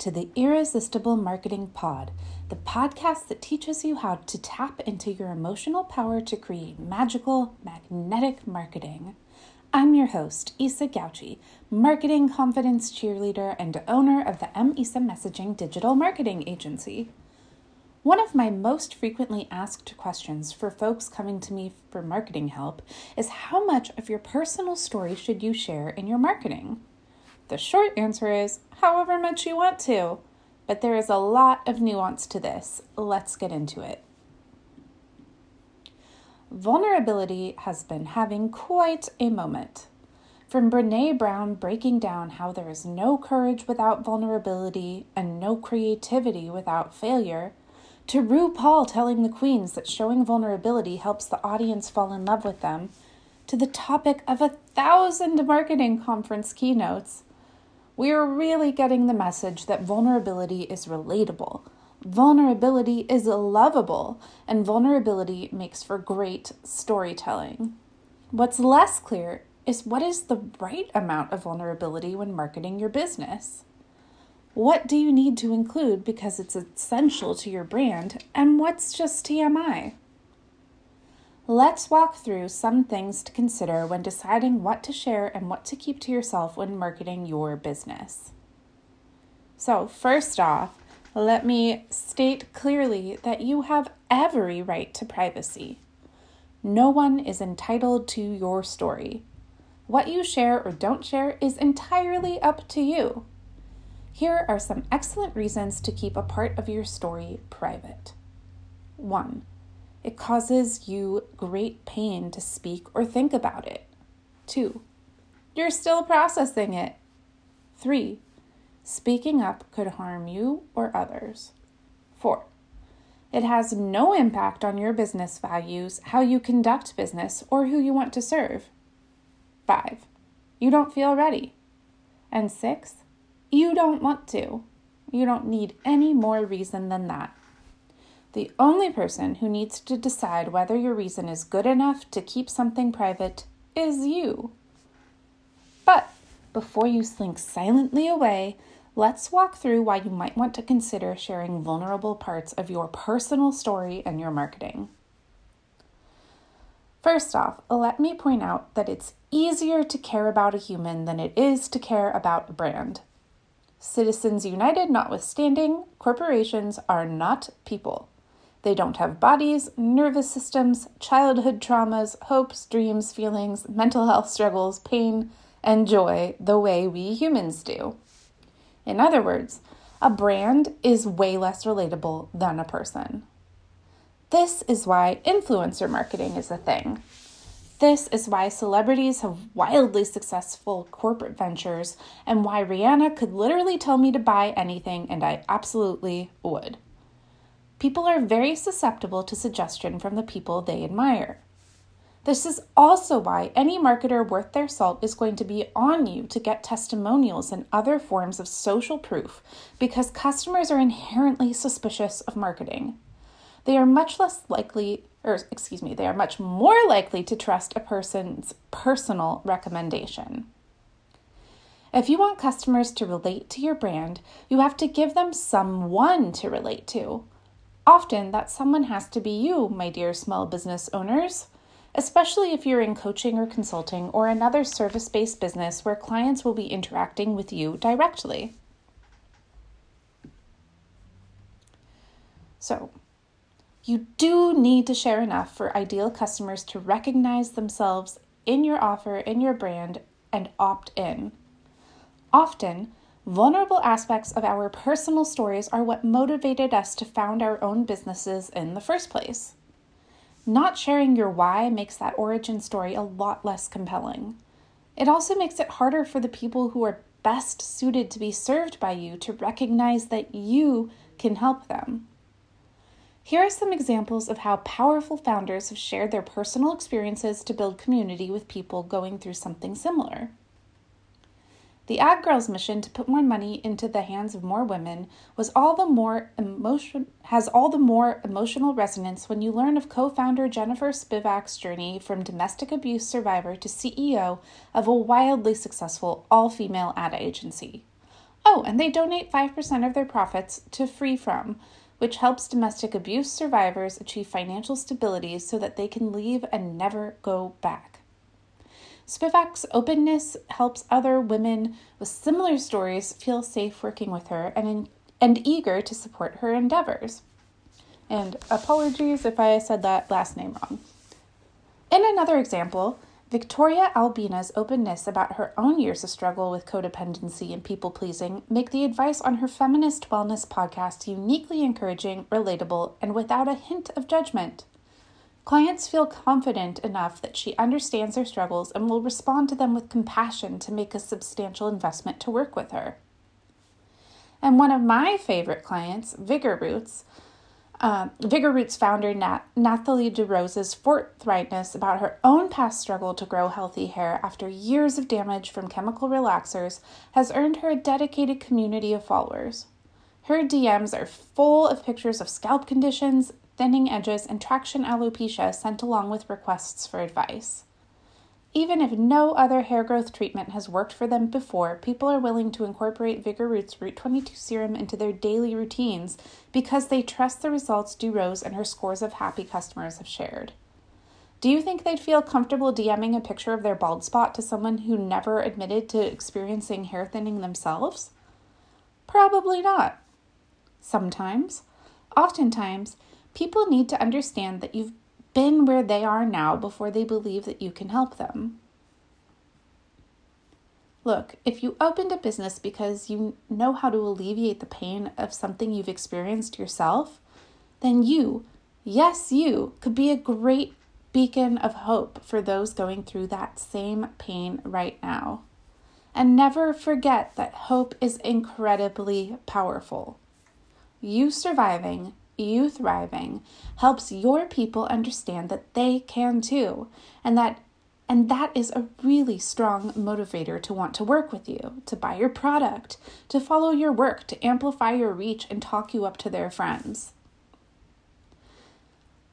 To the Irresistible Marketing Pod, the podcast that teaches you how to tap into your emotional power to create magical, magnetic marketing. I'm your host, Isa Gauchi, marketing confidence cheerleader and owner of the M. Isa Messaging Digital Marketing Agency. One of my most frequently asked questions for folks coming to me for marketing help is how much of your personal story should you share in your marketing? The short answer is however much you want to, but there is a lot of nuance to this. Let's get into it. Vulnerability has been having quite a moment. From Brene Brown breaking down how there is no courage without vulnerability and no creativity without failure, to RuPaul telling the queens that showing vulnerability helps the audience fall in love with them, to the topic of a thousand marketing conference keynotes, we are really getting the message that vulnerability is relatable. Vulnerability is lovable, and vulnerability makes for great storytelling. What's less clear is what is the right amount of vulnerability when marketing your business? What do you need to include because it's essential to your brand, and what's just TMI? Let's walk through some things to consider when deciding what to share and what to keep to yourself when marketing your business. So, first off, let me state clearly that you have every right to privacy. No one is entitled to your story. What you share or don't share is entirely up to you. Here are some excellent reasons to keep a part of your story private. 1 it causes you great pain to speak or think about it. Two, you're still processing it. Three, speaking up could harm you or others. Four, it has no impact on your business values, how you conduct business, or who you want to serve. Five, you don't feel ready. And six, you don't want to. You don't need any more reason than that. The only person who needs to decide whether your reason is good enough to keep something private is you. But before you slink silently away, let's walk through why you might want to consider sharing vulnerable parts of your personal story and your marketing. First off, let me point out that it's easier to care about a human than it is to care about a brand. Citizens United notwithstanding, corporations are not people. They don't have bodies, nervous systems, childhood traumas, hopes, dreams, feelings, mental health struggles, pain, and joy the way we humans do. In other words, a brand is way less relatable than a person. This is why influencer marketing is a thing. This is why celebrities have wildly successful corporate ventures and why Rihanna could literally tell me to buy anything and I absolutely would. People are very susceptible to suggestion from the people they admire. This is also why any marketer worth their salt is going to be on you to get testimonials and other forms of social proof because customers are inherently suspicious of marketing. They are much less likely, or excuse me, they are much more likely to trust a person's personal recommendation. If you want customers to relate to your brand, you have to give them someone to relate to. Often, that someone has to be you, my dear small business owners, especially if you're in coaching or consulting or another service based business where clients will be interacting with you directly. So, you do need to share enough for ideal customers to recognize themselves in your offer, in your brand, and opt in. Often, Vulnerable aspects of our personal stories are what motivated us to found our own businesses in the first place. Not sharing your why makes that origin story a lot less compelling. It also makes it harder for the people who are best suited to be served by you to recognize that you can help them. Here are some examples of how powerful founders have shared their personal experiences to build community with people going through something similar. The Ad Girl's mission to put more money into the hands of more women was all the more emotion has all the more emotional resonance when you learn of co-founder Jennifer Spivak's journey from domestic abuse survivor to CEO of a wildly successful all-female ad agency. Oh, and they donate 5% of their profits to FreeFrom, which helps domestic abuse survivors achieve financial stability so that they can leave and never go back. Spivak's openness helps other women with similar stories feel safe working with her and, in, and eager to support her endeavors. And apologies if I said that last name wrong. In another example, Victoria Albina's openness about her own years of struggle with codependency and people pleasing make the advice on her feminist wellness podcast uniquely encouraging, relatable, and without a hint of judgment. Clients feel confident enough that she understands their struggles and will respond to them with compassion to make a substantial investment to work with her. And one of my favorite clients, Vigor Roots, uh, Vigor Roots founder Nat- Nathalie DeRosa's forthrightness about her own past struggle to grow healthy hair after years of damage from chemical relaxers has earned her a dedicated community of followers. Her DMs are full of pictures of scalp conditions, thinning edges, and traction alopecia sent along with requests for advice. Even if no other hair growth treatment has worked for them before, people are willing to incorporate Vigor Roots Root 22 serum into their daily routines because they trust the results DeRose and her scores of happy customers have shared. Do you think they'd feel comfortable DMing a picture of their bald spot to someone who never admitted to experiencing hair thinning themselves? Probably not. Sometimes, oftentimes, people need to understand that you've been where they are now before they believe that you can help them. Look, if you opened a business because you know how to alleviate the pain of something you've experienced yourself, then you, yes, you, could be a great beacon of hope for those going through that same pain right now. And never forget that hope is incredibly powerful. You surviving you thriving helps your people understand that they can too and that and that is a really strong motivator to want to work with you, to buy your product, to follow your work, to amplify your reach and talk you up to their friends.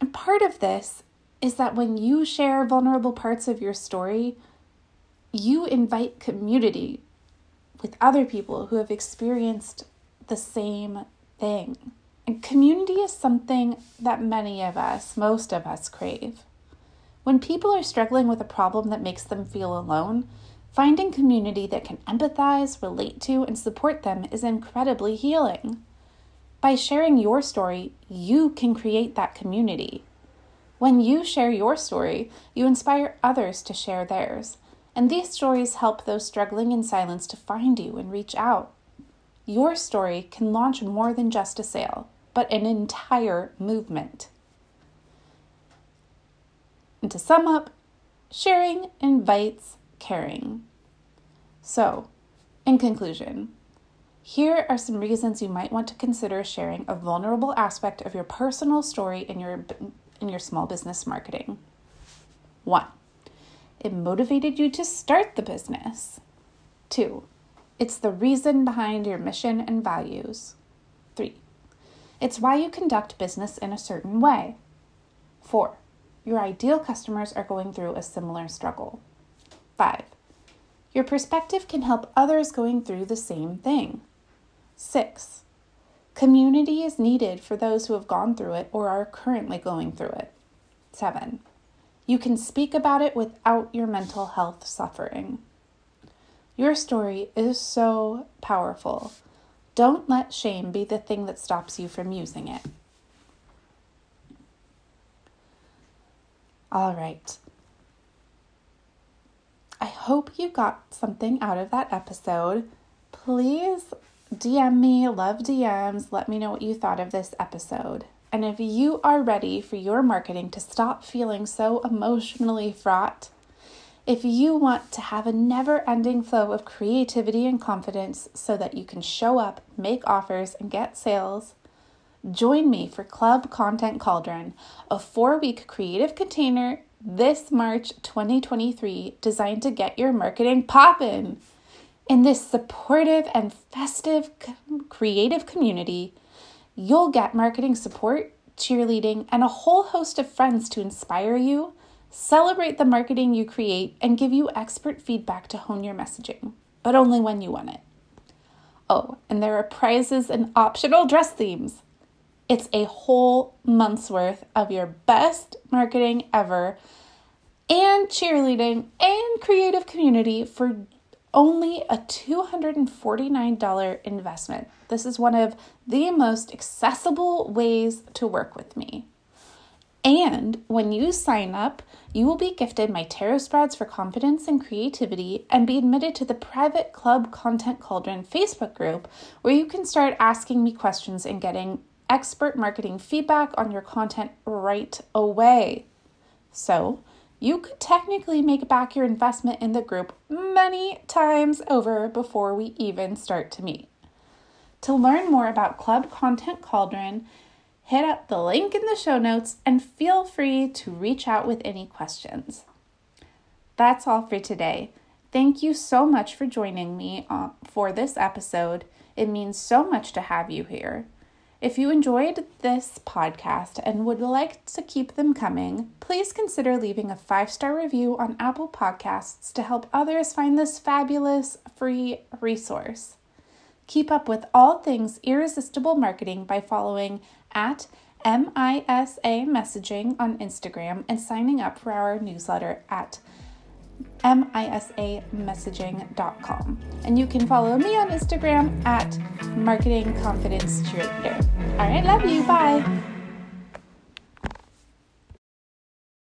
And part of this is that when you share vulnerable parts of your story, you invite community with other people who have experienced the same thing. And community is something that many of us, most of us, crave. When people are struggling with a problem that makes them feel alone, finding community that can empathize, relate to, and support them is incredibly healing. By sharing your story, you can create that community. When you share your story, you inspire others to share theirs. And these stories help those struggling in silence to find you and reach out. Your story can launch more than just a sale but an entire movement. And to sum up, sharing invites caring. So, in conclusion, here are some reasons you might want to consider sharing a vulnerable aspect of your personal story in your in your small business marketing. 1. It motivated you to start the business. 2. It's the reason behind your mission and values. 3. It's why you conduct business in a certain way. 4. Your ideal customers are going through a similar struggle. 5. Your perspective can help others going through the same thing. 6. Community is needed for those who have gone through it or are currently going through it. 7. You can speak about it without your mental health suffering. Your story is so powerful don't let shame be the thing that stops you from using it. All right. I hope you got something out of that episode. Please DM me, love DMs, let me know what you thought of this episode. And if you are ready for your marketing to stop feeling so emotionally fraught, if you want to have a never ending flow of creativity and confidence so that you can show up, make offers, and get sales, join me for Club Content Cauldron, a four week creative container this March 2023 designed to get your marketing poppin'. In this supportive and festive creative community, you'll get marketing support, cheerleading, and a whole host of friends to inspire you Celebrate the marketing you create and give you expert feedback to hone your messaging, but only when you want it. Oh, and there are prizes and optional dress themes. It's a whole month's worth of your best marketing ever and cheerleading and creative community for only a $249 investment. This is one of the most accessible ways to work with me. And when you sign up, you will be gifted my Tarot Spreads for Confidence and Creativity and be admitted to the private Club Content Cauldron Facebook group where you can start asking me questions and getting expert marketing feedback on your content right away. So, you could technically make back your investment in the group many times over before we even start to meet. To learn more about Club Content Cauldron, hit up the link in the show notes and feel free to reach out with any questions. That's all for today. Thank you so much for joining me uh, for this episode. It means so much to have you here. If you enjoyed this podcast and would like to keep them coming, please consider leaving a five star review on Apple Podcasts to help others find this fabulous free resource. Keep up with all things irresistible marketing by following at MISA Messaging on Instagram and signing up for our newsletter at misamessaging.com. And you can follow me on Instagram at Marketing Confidence Cheerleader. All right, love you. Bye.